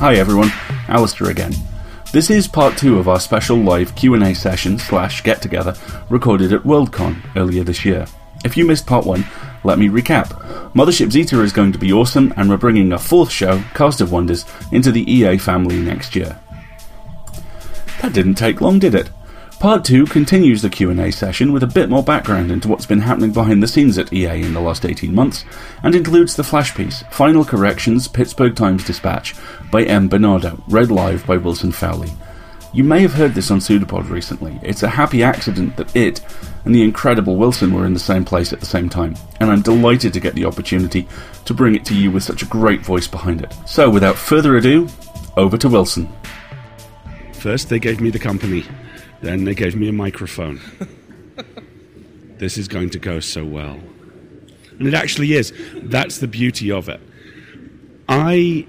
Hi everyone, Alistair again. This is part two of our special live Q&A session slash get together recorded at Worldcon earlier this year. If you missed part one, let me recap. Mothership Zeta is going to be awesome, and we're bringing a fourth show, Cast of Wonders, into the EA family next year. That didn't take long, did it? Part 2 continues the Q&A session with a bit more background into what's been happening behind the scenes at EA in the last 18 months, and includes the flash piece, Final Corrections Pittsburgh Times Dispatch, by M. Bennardo, read live by Wilson Fowlie. You may have heard this on Pseudopod recently. It's a happy accident that it and the incredible Wilson were in the same place at the same time, and I'm delighted to get the opportunity to bring it to you with such a great voice behind it. So, without further ado, over to Wilson. First, they gave me the company. Then they gave me a microphone. this is going to go so well. And it actually is. That's the beauty of it. I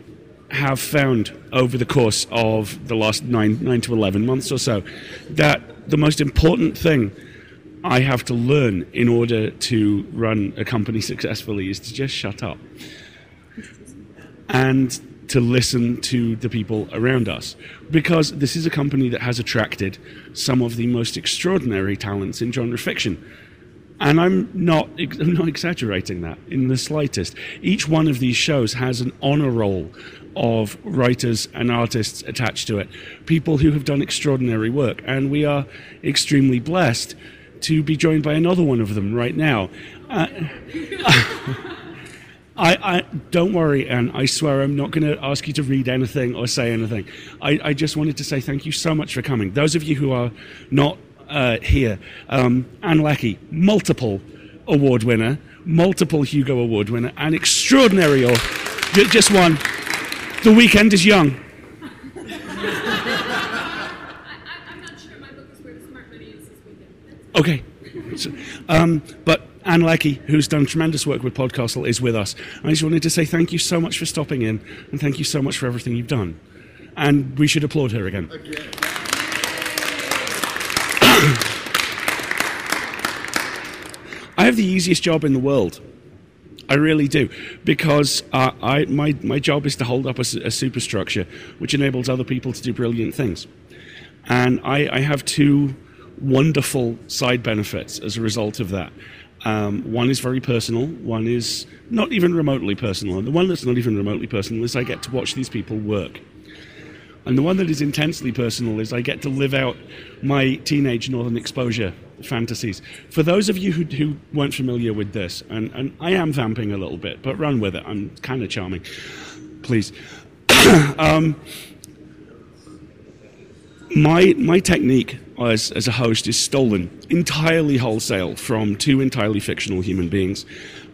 have found over the course of the last nine, nine to 11 months or so that the most important thing I have to learn in order to run a company successfully is to just shut up. And to listen to the people around us because this is a company that has attracted some of the most extraordinary talents in genre fiction. And I'm not, I'm not exaggerating that in the slightest. Each one of these shows has an honor roll of writers and artists attached to it, people who have done extraordinary work. And we are extremely blessed to be joined by another one of them right now. Uh, I, I, don't worry, and I swear I'm not going to ask you to read anything or say anything. I, I, just wanted to say thank you so much for coming. Those of you who are not uh, here, um, Ann Leckie, multiple award winner, multiple Hugo Award winner, an extraordinary, or just one. The weekend is young. Okay. Um, but Ann Leckie, who's done tremendous work with Podcastle, is with us. I just wanted to say thank you so much for stopping in, and thank you so much for everything you've done. And we should applaud her again. I have the easiest job in the world. I really do, because uh, I, my, my job is to hold up a, a, superstructure which enables other people to do brilliant things. And I, I have two wonderful side benefits as a result of that. Um, one is very personal, one is not even remotely personal. And the one that's not even remotely personal is I get to watch these people work. And the one that is intensely personal is I get to live out my teenage Northern Exposure fantasies. For those of you who, who weren't familiar with this, and, and I am vamping a little bit, but run with it, I'm kind of charming. Please. um, my, my technique as, as a host is stolen entirely wholesale from two entirely fictional human beings.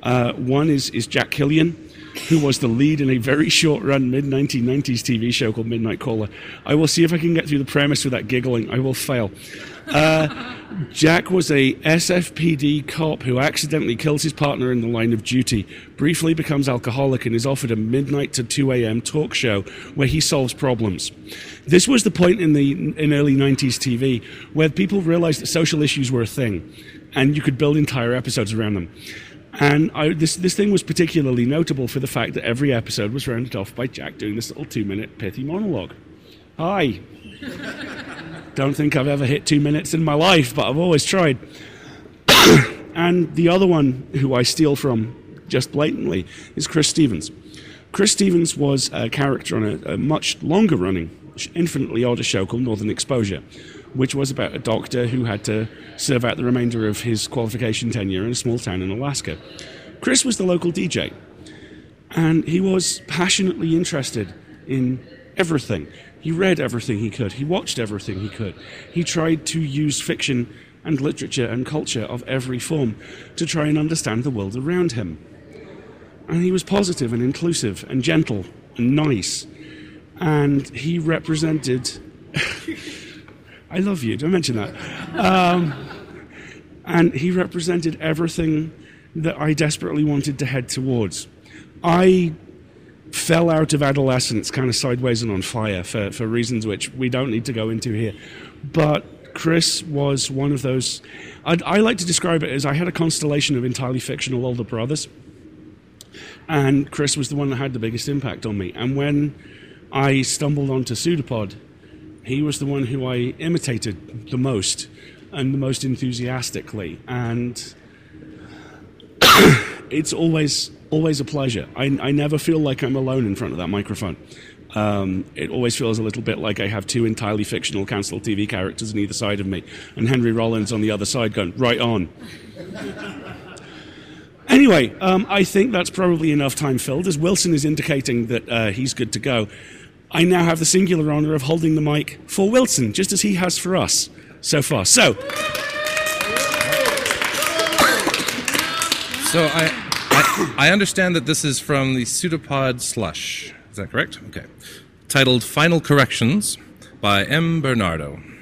Uh, one is, is Jack Killian, who was the lead in a very short run mid 1990s TV show called Midnight Caller. I will see if I can get through the premise without giggling. I will fail. Uh, Jack was a SFPD cop who accidentally kills his partner in the line of duty, briefly becomes alcoholic, and is offered a midnight to 2 a.m. talk show where he solves problems. This was the point in the in early 90s TV where people realized that social issues were a thing, and you could build entire episodes around them. And I, this, this thing was particularly notable for the fact that every episode was rounded off by Jack doing this little two minute pithy monologue. Hi. Don't think I've ever hit two minutes in my life, but I've always tried. and the other one who I steal from just blatantly is Chris Stevens. Chris Stevens was a character on a, a much longer running, infinitely odder show called Northern Exposure, which was about a doctor who had to serve out the remainder of his qualification tenure in a small town in Alaska. Chris was the local DJ, and he was passionately interested in everything. He read everything he could, he watched everything he could. He tried to use fiction and literature and culture of every form to try and understand the world around him. And he was positive and inclusive and gentle and nice. And he represented. I love you, don't mention that. Um, and he represented everything that I desperately wanted to head towards. I fell out of adolescence kind of sideways and on fire for, for reasons which we don't need to go into here. But Chris was one of those. I'd, I like to describe it as I had a constellation of entirely fictional older brothers, and Chris was the one that had the biggest impact on me. And when I stumbled onto Pseudopod. He was the one who I imitated the most and the most enthusiastically. And it's always always a pleasure. I, I never feel like I'm alone in front of that microphone. Um, it always feels a little bit like I have two entirely fictional cancelled TV characters on either side of me, and Henry Rollins on the other side going, right on. anyway, um, I think that's probably enough time filled, as Wilson is indicating that uh, he's good to go. I now have the singular honour of holding the mic for Wilson, just as he has for us so far. So. So I, I, I understand that this is from the pseudopod slush. Is that correct? Okay. Titled Final Corrections by M. Bennardo.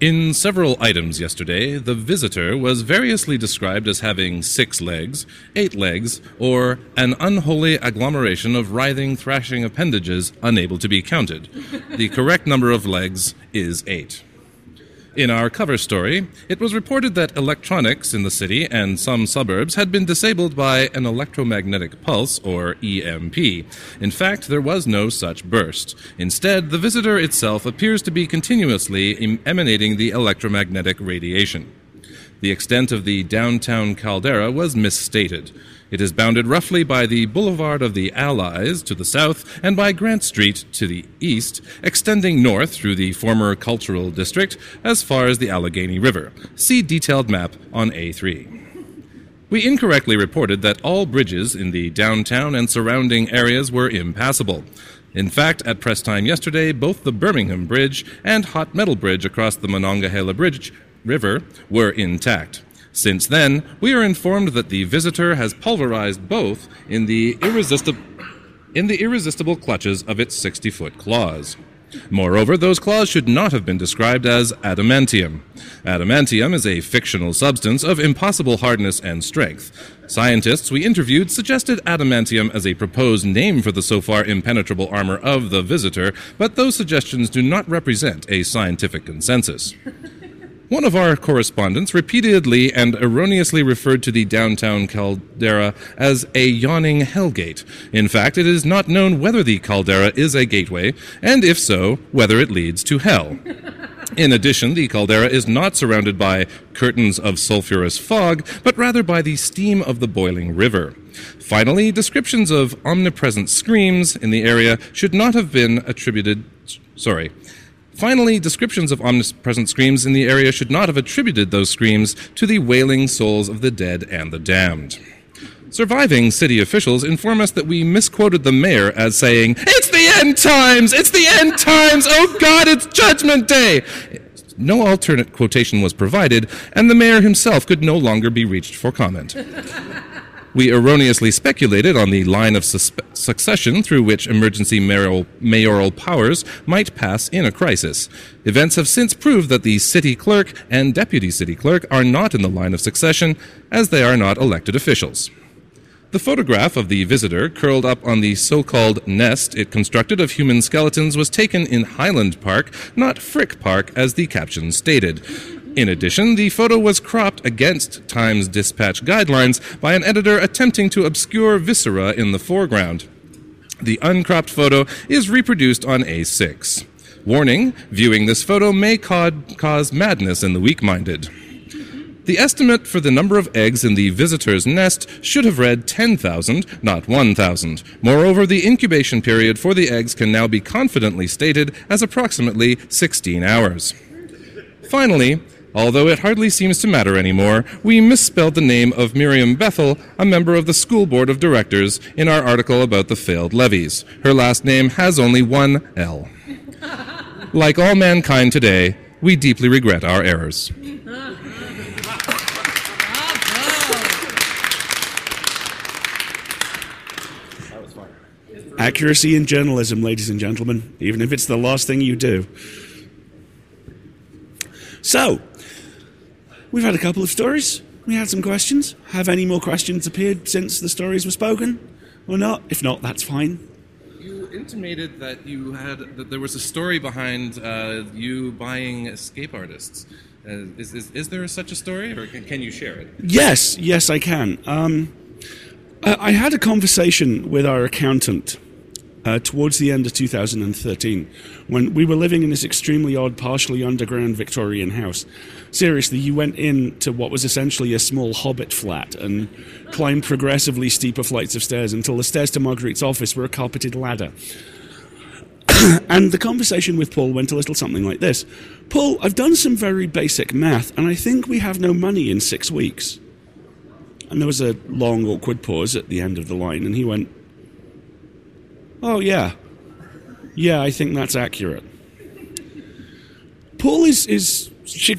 In several items yesterday, the visitor was variously described as having six legs, eight legs, or an unholy agglomeration of writhing, thrashing appendages unable to be counted. The correct number of legs is eight. In our cover story, it was reported that electronics in the city and some suburbs had been disabled by an electromagnetic pulse, or EMP. In fact, there was no such burst. Instead, the visitor itself appears to be continuously emanating the electromagnetic radiation. The extent of the downtown caldera was misstated. It is bounded roughly by the Boulevard of the Allies to the south and by Grant Street to the east, extending north through the former Cultural District as far as the Allegheny River. See detailed map on A3. We incorrectly reported that all bridges in the downtown and surrounding areas were impassable. In fact, at press time yesterday, both the Birmingham Bridge and Hot Metal Bridge across the Monongahela Bridge River were intact. Since then, we are informed that the visitor has pulverized both in the irresistible in the irresistible clutches of its 60 foot claws. Moreover, those claws should not have been described as adamantium. Adamantium is a fictional substance of impossible hardness and strength. Scientists we interviewed suggested adamantium as a proposed name for the so far impenetrable armor of the visitor, but those suggestions do not represent a scientific consensus. One of our correspondents repeatedly and erroneously referred to the downtown caldera as a yawning hellgate. In fact, it is not known whether the caldera is a gateway, and if so, whether it leads to hell. In addition, the caldera is not surrounded by curtains of sulphurous fog, but rather by the steam of the boiling river. Finally, descriptions of omnipresent screams in the area should not have been attributed. Sorry. Finally, descriptions of omnipresent screams in the area should not have attributed those screams to the wailing souls of the dead and the damned. Surviving city officials inform us that we misquoted the mayor as saying, It's the end times! It's the end times! Oh God, it's Judgment Day! No alternate quotation was provided, and the mayor himself could no longer be reached for comment. We erroneously speculated on the line of succession through which emergency mayoral, mayoral powers might pass in a crisis. Events have since proved that the city clerk and deputy city clerk are not in the line of succession, as they are not elected officials. The photograph of the visitor curled up on the so called nest it constructed of human skeletons was taken in Highland Park, not Frick Park, as the caption stated. In addition, the photo was cropped against Times Dispatch guidelines by an editor attempting to obscure viscera in the foreground. The uncropped photo is reproduced on A6. Warning viewing this photo may cause madness in the weak minded. The estimate for the number of eggs in the visitor's nest should have read 10,000, not 1,000. Moreover, the incubation period for the eggs can now be confidently stated as approximately 16 hours. Finally, Although it hardly seems to matter anymore, we misspelled the name of Miriam Bethel, a member of the school board of directors, in our article about the failed levies. Her last name has only one L. like all mankind today, we deeply regret our errors. Accuracy in journalism, ladies and gentlemen, even if it's the last thing you do. So, We've had a couple of stories. We had some questions. Have any more questions appeared since the stories were spoken, or not? If not, that's fine. You intimated that you had that there was a story behind uh, you buying escape artists. Uh, is, is, is, there such a story, or can, can you share it? Yes, yes, I can. Um, I had a conversation with our accountant uh, towards the end of 2013 when we were living in this extremely odd, partially underground Victorian house. Seriously, you went into what was essentially a small hobbit flat and climbed progressively steeper flights of stairs until the stairs to Marguerite's office were a carpeted ladder. and the conversation with Paul went a little something like this Paul, I've done some very basic math, and I think we have no money in six weeks. And there was a long, awkward pause at the end of the line, and he went, Oh, yeah. Yeah, I think that's accurate. Paul is, is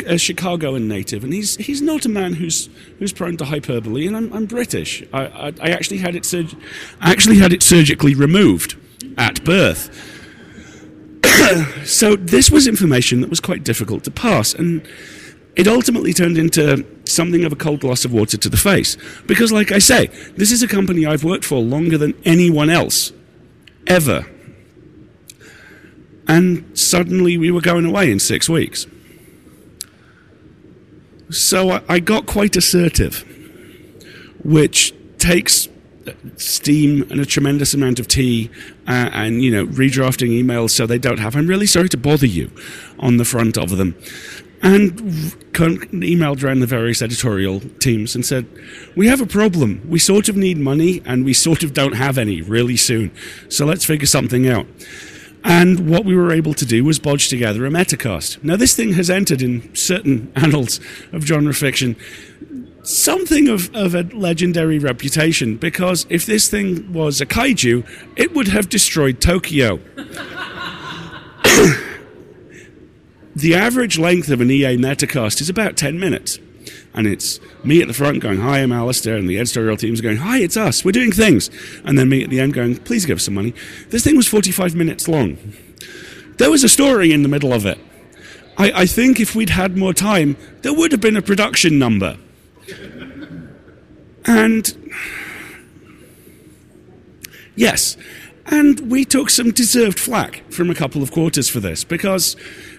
a Chicagoan native, and he's, he's not a man who's, who's prone to hyperbole, and I'm, I'm British. I, I, I actually, had it surg- actually had it surgically removed at birth. so this was information that was quite difficult to pass, and it ultimately turned into something of a cold glass of water to the face. Because, like I say, this is a company I've worked for longer than anyone else, ever. And suddenly we were going away in six weeks. So I, I got quite assertive, which takes steam and a tremendous amount of tea uh, and you know redrafting emails so they don't have i'm really sorry to bother you on the front of them and emailed around the various editorial teams and said, We have a problem. We sort of need money and we sort of don't have any really soon. So let's figure something out. And what we were able to do was bodge together a metacast. Now, this thing has entered in certain annals of genre fiction something of, of a legendary reputation because if this thing was a kaiju, it would have destroyed Tokyo. the average length of an EA metacast is about 10 minutes. And it's me at the front going, Hi, I'm Alistair, and the editorial team's going, Hi, it's us, we're doing things. And then me at the end going, Please give us some money. This thing was 45 minutes long. There was a story in the middle of it. I, I think if we'd had more time, there would have been a production number. And yes, and we took some deserved flack from a couple of quarters for this because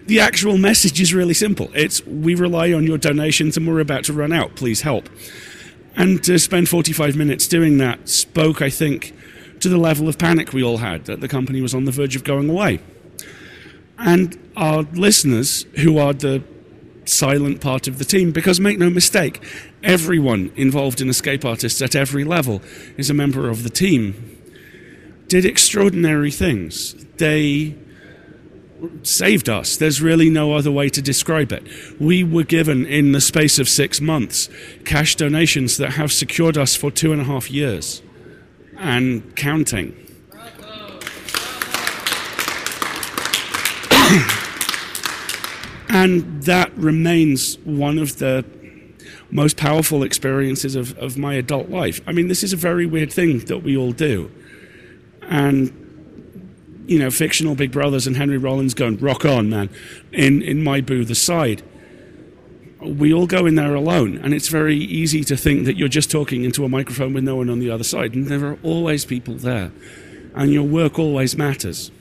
the actual message is really simple. It's we rely on your donations and we're about to run out. Please help. And to spend 45 minutes doing that spoke, I think, to the level of panic we all had that the company was on the verge of going away. And our listeners, who are the silent part of the team, because make no mistake, everyone involved in Escape Artists at every level is a member of the team, did extraordinary things. They saved us. There's really no other way to describe it. We were given, in the space of six months, cash donations that have secured us for two and a half years and counting. and that remains one of the most powerful experiences of, of my adult life. I mean, this is a very weird thing that we all do. And you know, fictional Big Brothers and Henry Rollins going, rock on, man, in, in my booth aside. We all go in there alone, and it's very easy to think that you're just talking into a microphone with no one on the other side, and there are always people there, and your work always matters.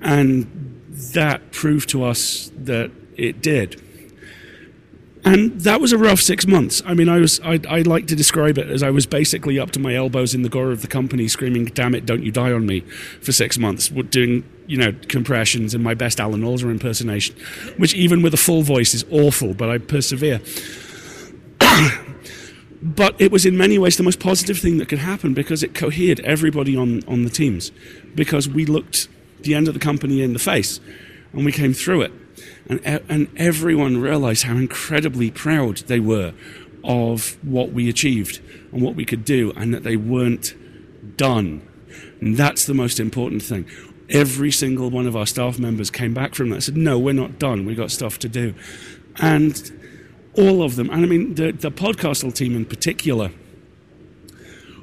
And that proved to us that it did and that was a rough six months. I mean, I was I, I like to describe it as I was basically up to my elbows in the gore of the company, screaming, "Damn it, don't you die on me!" for six months, doing you know compressions and my best Alan Alda impersonation, which even with a full voice is awful, but I persevere. but it was in many ways the most positive thing that could happen because it cohered everybody on on the teams, because we looked the end of the company in the face, and we came through it and, and everyone realized how incredibly proud they were of what we achieved and what we could do, and that they weren't done. And that's the most important thing. Every single one of our staff members came back from that and said, No, we're not done. We've got stuff to do. And all of them, and I mean, the, the Podcastle team in particular,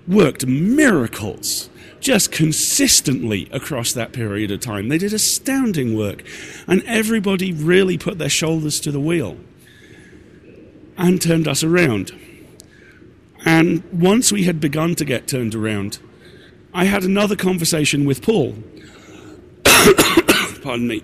worked miracles just consistently across that period of time. They did astounding work, and everybody really put their shoulders to the wheel and turned us around. And once we had begun to get turned around, I had another conversation with Paul. Pardon me.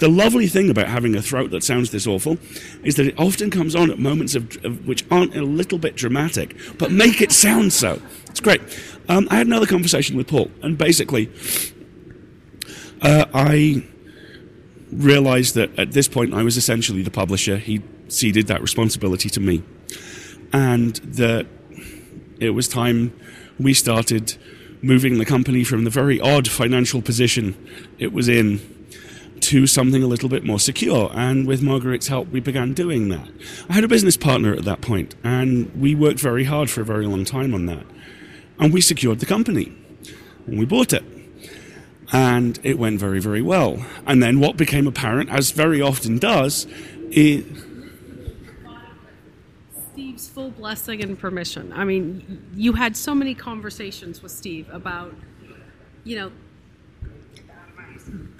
The lovely thing about having a throat that sounds this awful is that it often comes on at moments of, of which aren't a little bit dramatic, but make it sound so. It's great. Um, I had another conversation with Paul, and basically, uh, I realized that at this point I was essentially the publisher. He ceded that responsibility to me, and that it was time we started moving the company from the very odd financial position it was in to something a little bit more secure. And with Margaret's help, we began doing that. I had a business partner at that point, and we worked very hard for a very long time on that. And we secured the company, and we bought it. And it went very, very well. And then what became apparent, as very often does, is Steve's full blessing and permission. I mean, you had so many conversations with Steve about, you know.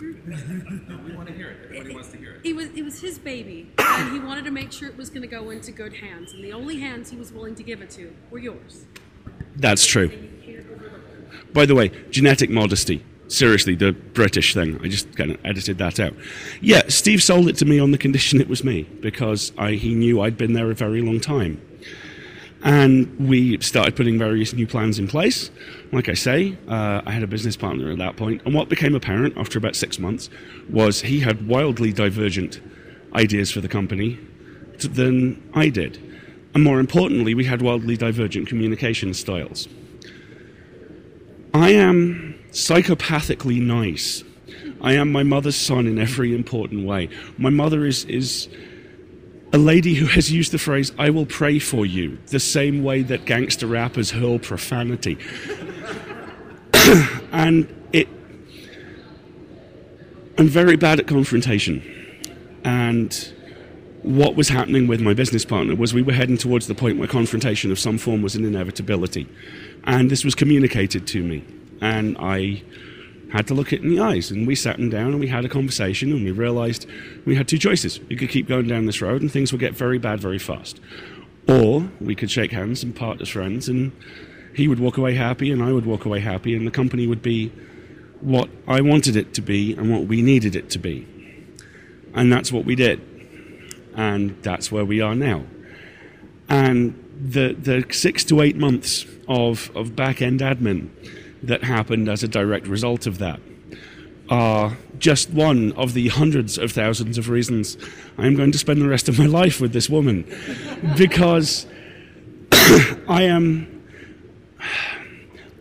We want to hear it. Everybody wants to hear it. It was it was his baby, and he wanted to make sure it was going to go into good hands, and the only hands he was willing to give it to were yours. That's true. And you cared over the By the way, genetic modesty. Seriously, the British thing. I just kind of edited that out. Yeah, Steve sold it to me on the condition it was me because I, he knew I'd been there a very long time. And we started putting various new plans in place. Like I say, uh, I had a business partner at that point, and what became apparent after about six months was he had wildly divergent ideas for the company than I did. And more importantly, we had wildly divergent communication styles. I am psychopathically nice. I am my mother's son in every important way. My mother is, is a lady who has used the phrase, I will pray for you, the same way that gangster rappers hurl profanity. and it. I'm very bad at confrontation. And what was happening with my business partner was we were heading towards the point where confrontation of some form was an inevitability. And this was communicated to me. And I had to look it in the eyes. And we sat him down and we had a conversation and we realized we had two choices. We could keep going down this road and things would get very bad very fast. Or we could shake hands and part as friends and he would walk away happy and I would walk away happy and the company would be what I wanted it to be and what we needed it to be. And that's what we did. And that's where we are now. And the, the six to eight months of, of back end admin that happened as a direct result of that are just one of the hundreds of thousands of reasons I'm going to spend the rest of my life with this woman. because I am.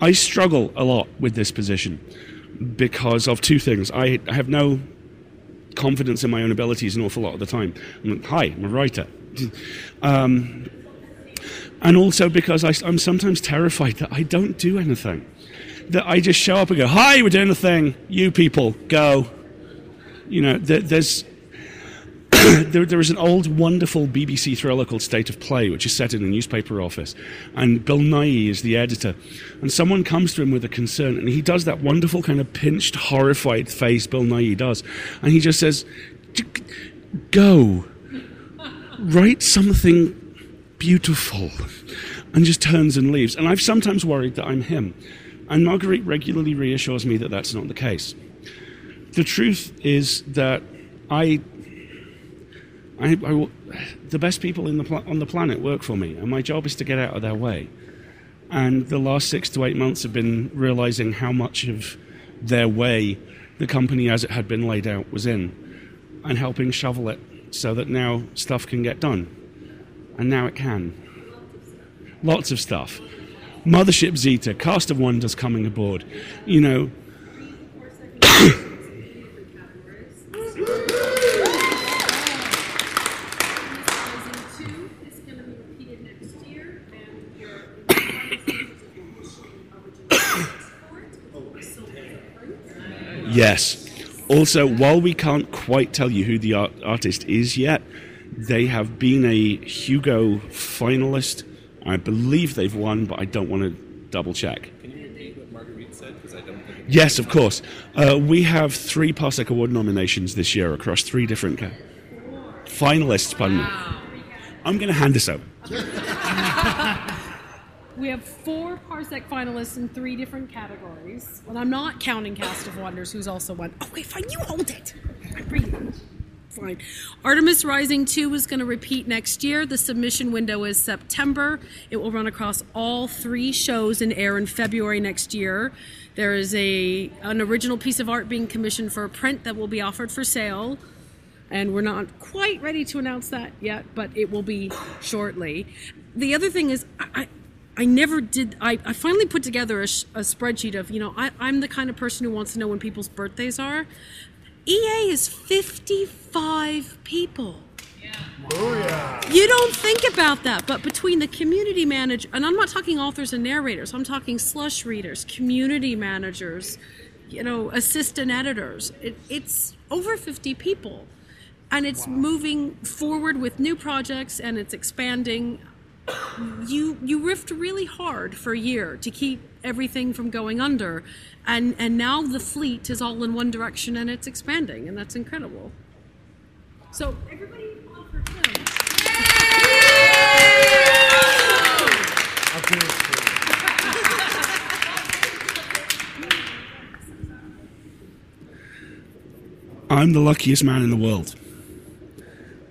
I struggle a lot with this position because of two things. I, I have no confidence in my own abilities an awful lot of the time. I'm like, hi, I'm a writer. Um, and also because I, I'm sometimes terrified that I don't do anything. That I just show up and go, hi, we're doing a thing. You people, go. You know, there, there's. there, there is an old, wonderful BBC thriller called State of Play, which is set in a newspaper office. And Bill Nighy is the editor. And someone comes to him with a concern, and he does that wonderful kind of pinched, horrified face Bill Nighy does. And he just says, Go. Write something beautiful. And just turns and leaves. And I've sometimes worried that I'm him. And Marguerite regularly reassures me that that's not the case. The truth is that I I, I the best people the pla- on the planet work for me, and my job is to get out of their way. And the last six to eight months have been realizing how much of their way the company, as it had been laid out, was in, and helping shovel it so that now stuff can get done. And now it can. Lots of stuff. Mothership Zeta, Cast of Wonders coming aboard. You know, Two is going to be repeated next year, and your Yes. Also, while we can't quite tell you who the art- artist is yet, they have been a Hugo finalist. I believe they've won, but I don't want to double check. Can you repeat what Marguerite said? Because I don't think Yes, of course. Uh, we have three Parsec Award nominations this year across three different ca- finalists. Pardon me. I'm going to hand this over. We have four Parsec finalists in three different categories. And I'm not counting Cast of Wonders, who's also one. Oh, okay, fine, you hold it. I breathe. Fine. Artemis Rising 2 is going to repeat next year. The submission window is September. It will run across all three shows and air in February next year. There is a an original piece of art being commissioned for a print that will be offered for sale. And we're not quite ready to announce that yet, but it will be shortly. The other thing is, I, I never did. I, I finally put together a, sh- a spreadsheet of, you know, I, I'm the kind of person who wants to know when people's birthdays are. EA is 55 people. Oh, you don't think about that, but between the community manager, and I'm not talking authors and narrators, I'm talking slush readers, community managers, you know, assistant editors. It, it's over 50 people. And it's moving forward with new projects and it's expanding. You you riffed really hard for a year to keep everything from going under, and and now the fleet is all in one direction and it's expanding, and that's incredible. So everybody, for Tim. I'm the luckiest man in the world.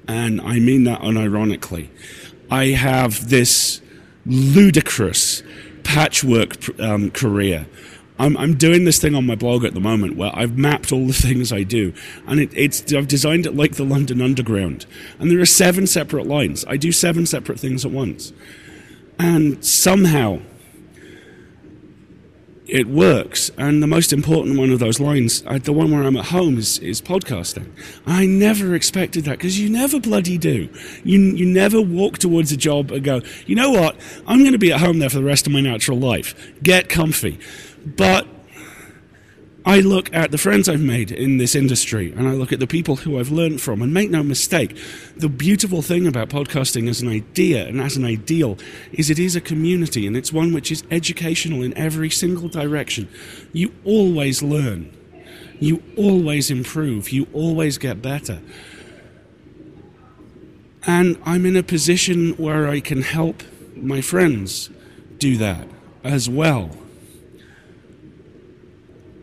And I mean that unironically. I have this ludicrous patchwork um, career. I'm, I'm doing this thing on my blog at the moment where I've mapped all the things I do, and it, it's I've designed it like the London Underground. And there are seven separate lines. I do seven separate things at once, and somehow it works. And the most important one of those lines, uh, the one where I'm at home, is, is podcasting. I never expected that because you never bloody do. You, you never walk towards a job and go, you know what, I'm going to be at home there for the rest of my natural life. Get comfy. But I look at the friends I've made in this industry and I look at the people who I've learned from, and make no mistake, the beautiful thing about podcasting as an idea and as an ideal is it is a community and it's one which is educational in every single direction. You always learn, you always improve, you always get better. And I'm in a position where I can help my friends do that as well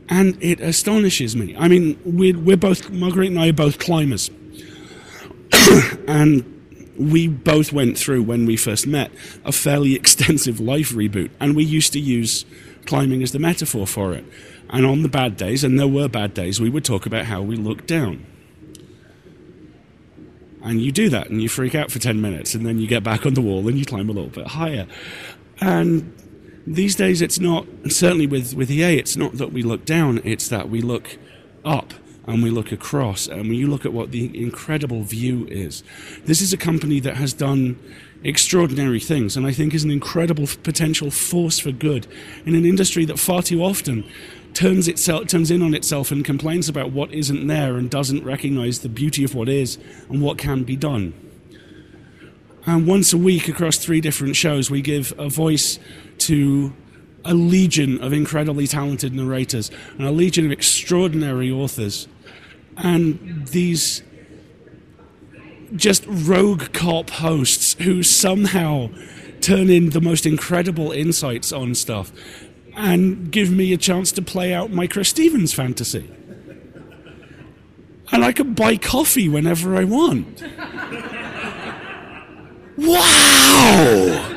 and it astonishes me. I mean, we're, we're both, Marguerite and I are both climbers. and we both went through, when we first met, a fairly extensive life reboot. And we used to use climbing as the metaphor for it. And on the bad days, and there were bad days, we would talk about how we looked down. And you do that, and you freak out for 10 minutes, and then you get back on the wall and you climb a little bit higher. And these days it's not certainly with, with EA it's not that we look down it's that we look up and we look across. And when you look at what the incredible view is this is a company that has done extraordinary things and I think is an incredible potential force for good in an industry that far too often turns itself turns in on itself and complains about what isn't there and doesn't recognize the beauty of what is and what can be done. And once a week across three different shows, we give a voice to a legion of incredibly talented narrators and a legion of extraordinary authors. And these just rogue cop hosts who somehow turn in the most incredible insights on stuff and give me a chance to play out my Chris Stevens fantasy. And I can buy coffee whenever I want. Wow!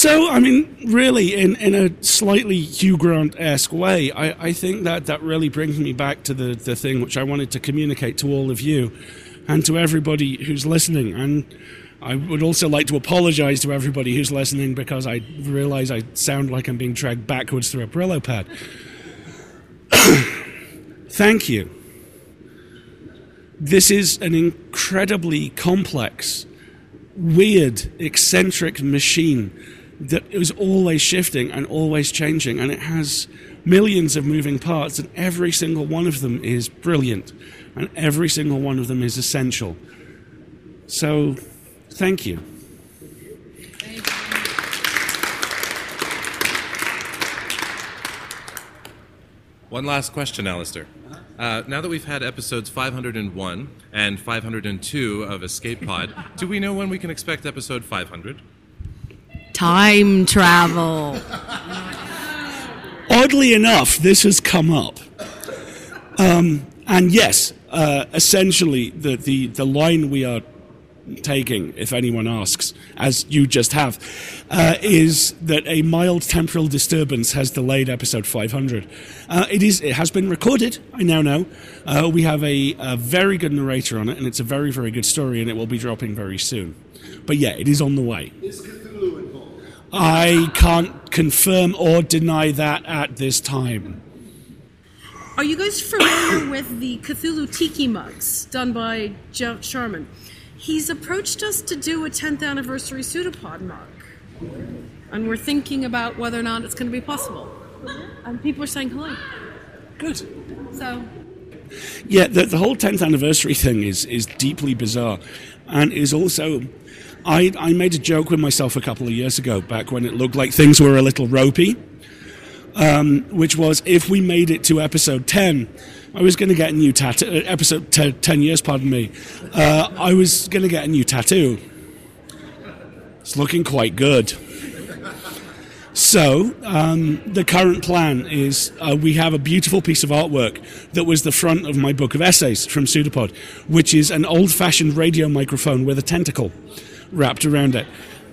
So, I mean, really, in, in a slightly Hugh Grant esque way, I, I think that that really brings me back to the, the thing which I wanted to communicate to all of you and to everybody who's listening. And I would also like to apologize to everybody who's listening because I realize I sound like I'm being dragged backwards through a Brillo pad. Thank you. This is an incredibly complex, weird, eccentric machine that is always shifting and always changing, and it has millions of moving parts, and every single one of them is brilliant, and every single one of them is essential. So, thank you. One last question, Alistair. Uh, now that we've had episodes 501 and 502 of Escape Pod, do we know when we can expect episode 500? Time travel. Oddly enough, this has come up. Um, and yes, uh, essentially, the, the, the line we are taking, if anyone asks, as you just have, uh, is that a mild temporal disturbance has delayed episode 500. Uh, it is. It has been recorded. I now know. Uh, we have a, a, very good narrator on it, and it's a very, very good story, and it will be dropping very soon. But yeah, it is on the way. Is Cthulhu involved? I can't confirm or deny that at this time. Are you guys familiar with the Cthulhu Tiki mugs done by Jeff Sharman? He's approached us to do a 10th anniversary pseudopod mug. And we're thinking about whether or not it's going to be possible. And people are saying hello. Good. So, Yeah, the, the whole 10th anniversary thing is, is deeply bizarre and is also. I, I made a joke with myself a couple of years ago, back when it looked like things were a little ropey, um, which was if we made it to episode 10, I was going to get a new tattoo. uh, Episode t- 10 years, pardon me. Uh, I was going to get a new tattoo. It's looking quite good. So, um, the current plan is uh, we have a beautiful piece of artwork that was the front of my book of essays from Pseudopod, which is an old fashioned radio microphone with a tentacle wrapped around it.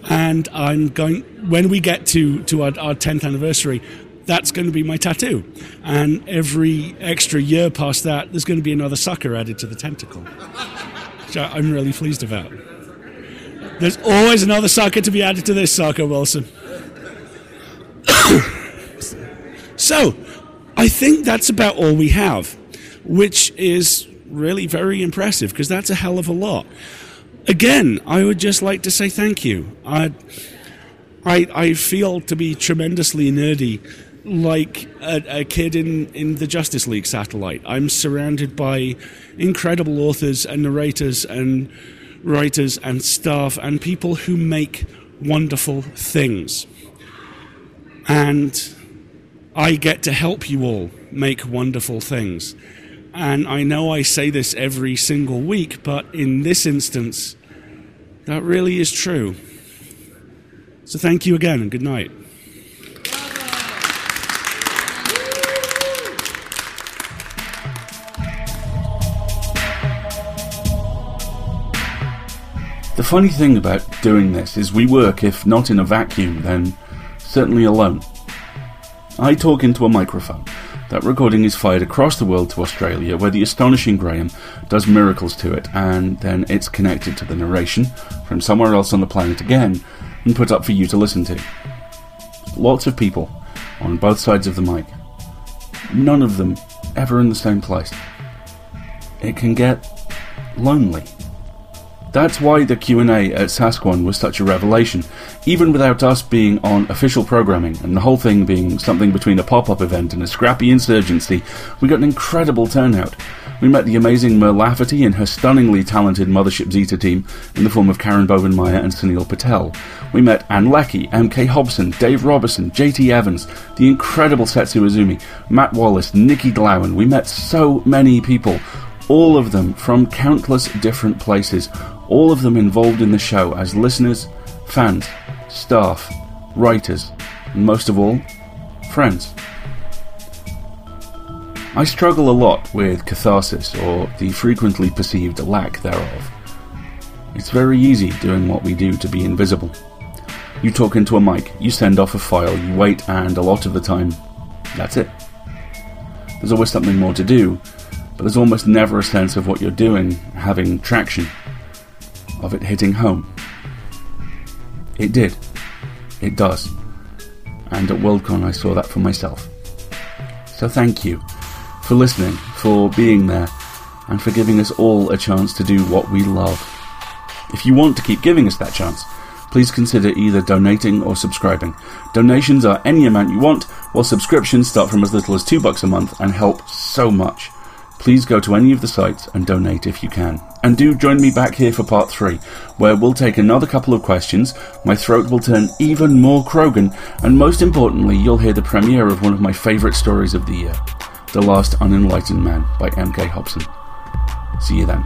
And I'm going, when we get to, to our, our 10th anniversary, that's going to be my tattoo. And every extra year past that, there's going to be another sucker added to the tentacle, which I'm really pleased about. There's always another sucker to be added to this sucker, Wilson. So, I think that's about all we have, which is really very impressive because that's a hell of a lot. Again, I would just like to say thank you. I, I, I feel to be tremendously nerdy, like a, a kid in, in the Justice League satellite. I'm surrounded by incredible authors and narrators and writers and staff and people who make wonderful things. And I get to help you all make wonderful things. And I know I say this every single week, but in this instance, that really is true. So thank you again and good night. The funny thing about doing this is we work, if not in a vacuum, then certainly alone. I talk into a microphone. That recording is fired across the world to Australia, where the astonishing Graham does miracles to it, and then it's connected to the narration from somewhere else on the planet again and put up for you to listen to. Lots of people on both sides of the mic. None of them ever in the same place. It can get lonely. That's why the Q&A at Sasquan was such a revelation, even without us being on official programming and the whole thing being something between a pop-up event and a scrappy insurgency, we got an incredible turnout. We met the amazing Mur Lafferty and her stunningly talented Mothership Zeta team in the form of Karen Bovenmyer and Sunil Patel. We met Ann Leckie, MK Hobson, Dave Robertson, JT Evans, the incredible Setsu Izumi, Matt Wallace, Nikki Glowen. We met so many people, all of them from countless different places, all of them involved in the show as listeners, fans, staff, writers, and most of all, friends. I struggle a lot with catharsis or the frequently perceived lack thereof. It's very easy doing what we do to be invisible. You talk into a mic, you send off a file, you wait, and a lot of the time, that's it. There's always something more to do, but there's almost never a sense of what you're doing having traction, of it hitting home. It did. It does. And at Worldcon I saw that for myself. So thank you for listening, for being there, and for giving us all a chance to do what we love. If you want to keep giving us that chance, please consider either donating or subscribing. Donations are any amount you want, while subscriptions start from as little as two bucks a month and help so much. Please go to any of the sites and donate if you can. And do join me back here for part three, where we'll take another couple of questions, my throat will turn even more Krogan, and most importantly, you'll hear the premiere of one of my favourite stories of the year. The Last Unenlightened Man by M.K. Hobson. See you then.